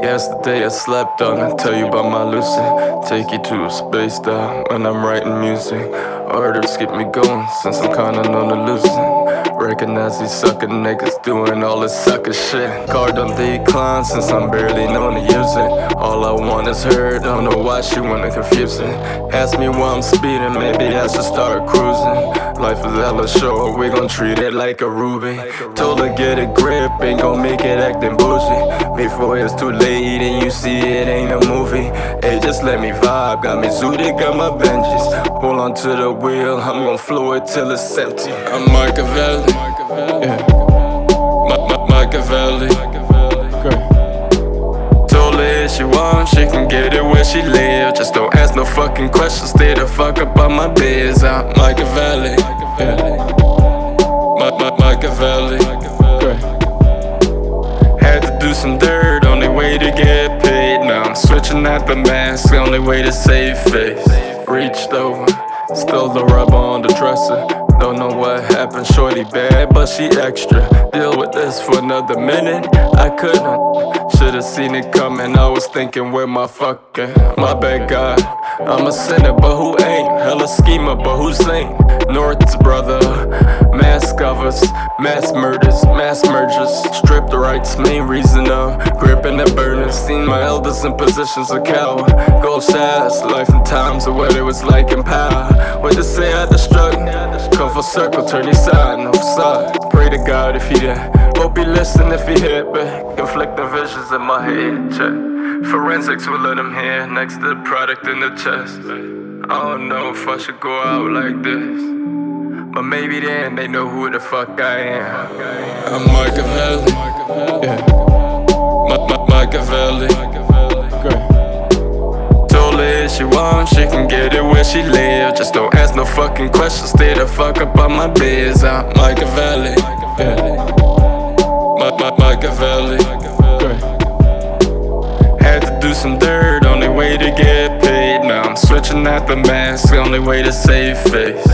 That's the day I slept on and tell you about my lucid. Take you to a space down when I'm writing music. Orders keep me going since I'm kinda known to losing. Recognize these sucker niggas doing all this sucker shit. Card on decline since I'm barely known to use it. All I want is her, don't know why she wanna confuse it. Ask me why I'm speeding, maybe I should start cruising. Life is hella short, we gon' treat it like a ruby. Told her get a grip, ain't gon' make it acting bougie. Before it's too late and you see it ain't a movie. Hey, just let me vibe, got me zooted, got my Benjis. Hold on to the wheel, I'm gon' flow it till it's empty. I'm Machiavelli, yeah. Ma- Ma- Machiavelli. Told her if she want, she can get it where she live. Just don't ask no fucking questions, stay the fuck up on my biz. I'm Machiavelli, yeah. Switching the mask, only way to save face. Reached over, still the rubber on the dresser. Don't know what happened, shorty bad, but she extra. Deal with this for another minute, I couldn't. Should've seen it coming, I was thinking where my fucking. My bad God, I'm a sinner, but who ain't? Hella schemer, but who's ain't? North's brother, mass covers, mass murders, mass mergers, rights, main reason I'm gripping the burner. Seen my elders in positions of power, gold shots, life and times of what it was like in power. What to say I destruct, come full circle, turn your side, no side. Pray to God if he there. Hope he listen if he hear back. Conflicting visions in my head, check. Forensics will let him hear next to the product in the chest. I don't know if I should go out like this. But maybe then they know who the fuck I am. I'm Machiavelli. Ma- Ma- Machiavelli. Told her if she want, she can get it where she live. Just don't ask no fucking questions, stay the fuck up on my biz. I'm Machiavelli. Yeah. Ma- Ma- Machiavelli. Had to do some dirt, only way to get paid. Now I'm switching out the mask, only way to save face.